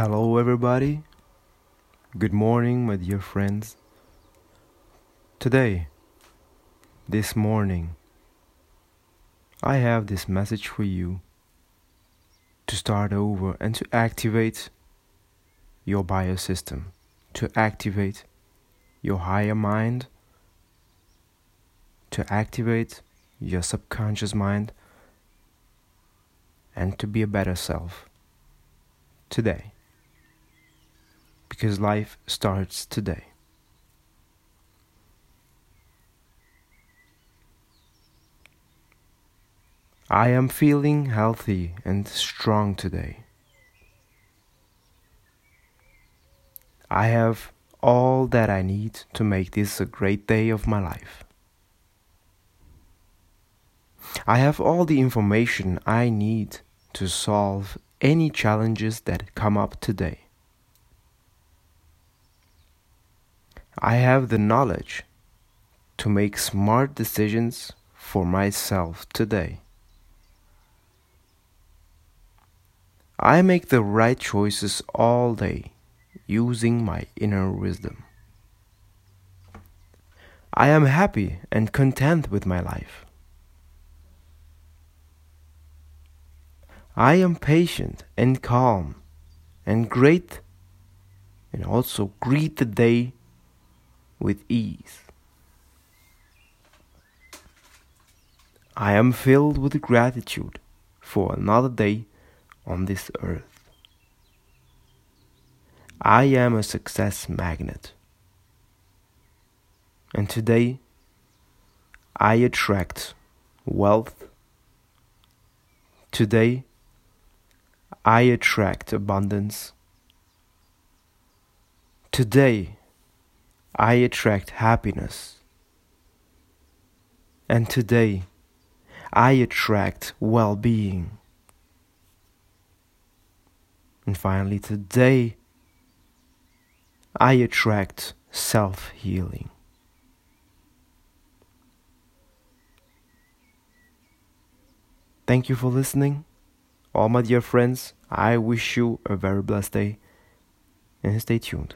Hello, everybody. Good morning, my dear friends. Today, this morning, I have this message for you to start over and to activate your biosystem, to activate your higher mind, to activate your subconscious mind, and to be a better self today because life starts today. I am feeling healthy and strong today. I have all that I need to make this a great day of my life. I have all the information I need to solve any challenges that come up today. I have the knowledge to make smart decisions for myself today. I make the right choices all day using my inner wisdom. I am happy and content with my life. I am patient and calm and great and also greet the day with ease. I am filled with gratitude for another day on this earth. I am a success magnet. And today I attract wealth. Today I attract abundance. Today I attract happiness. And today, I attract well being. And finally, today, I attract self healing. Thank you for listening. All my dear friends, I wish you a very blessed day and stay tuned.